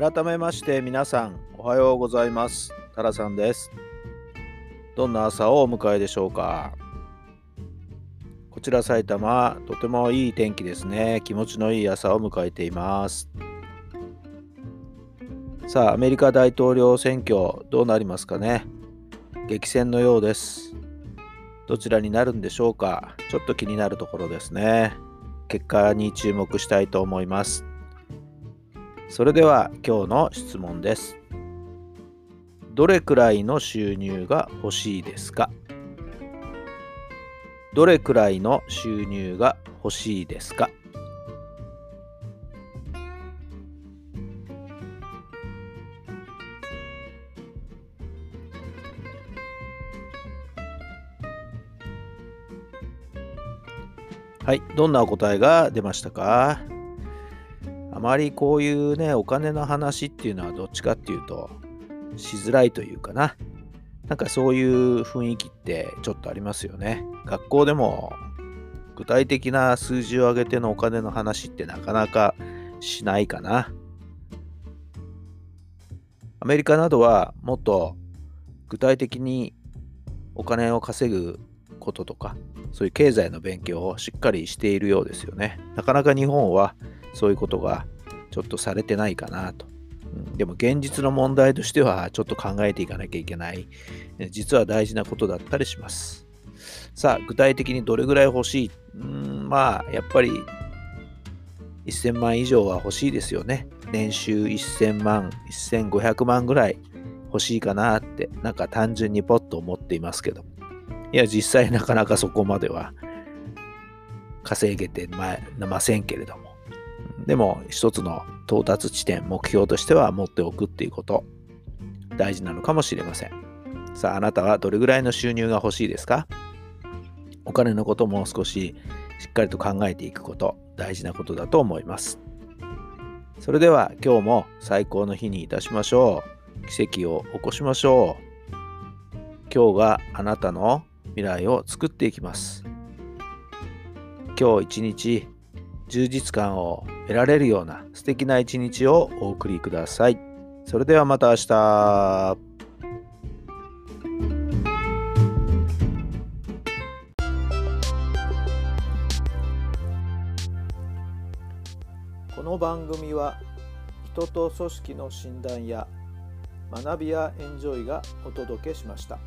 改めまして皆さんおはようございます。タラさんです。どんな朝をお迎えでしょうか？こちら埼玉とてもいい天気ですね。気持ちのいい朝を迎えています。さあアメリカ大統領選挙どうなりますかね？激戦のようです。どちらになるんでしょうか？ちょっと気になるところですね。結果に注目したいと思います。それでは今日の質問です。どれくらいの収入が欲しいですか？どれくらいの収入が欲しいですか？はい、どんなお答えが出ましたか？あまりこういうね、お金の話っていうのはどっちかっていうと、しづらいというかな。なんかそういう雰囲気ってちょっとありますよね。学校でも具体的な数字を上げてのお金の話ってなかなかしないかな。アメリカなどはもっと具体的にお金を稼ぐこととか、そういう経済の勉強をしっかりしているようですよね。なかなか日本はそういうことがちょっとされてないかなと。でも現実の問題としてはちょっと考えていかなきゃいけない、実は大事なことだったりします。さあ、具体的にどれぐらい欲しい？うん、まあ、やっぱり1000万以上は欲しいですよね。年収1000万、1500万ぐらい欲しいかなって、なんか単純にポッと思っていますけど。いや、実際なかなかそこまでは稼げてませんけれども。でも一つの到達地点、目標としては持っておくっていうこと、大事なのかもしれません。さあ、あなたはどれぐらいの収入が欲しいですか？お金のことも少ししっかりと考えていくこと、大事なことだと思います。それでは今日も最高の日にいたしましょう。奇跡を起こしましょう。今日があなたの未来を作っていきます。今日一日充実感を得られるような素敵な一日をお送りください。それではまた明日。この番組は人と組織の診断や学びやエンジョイがお届けしました。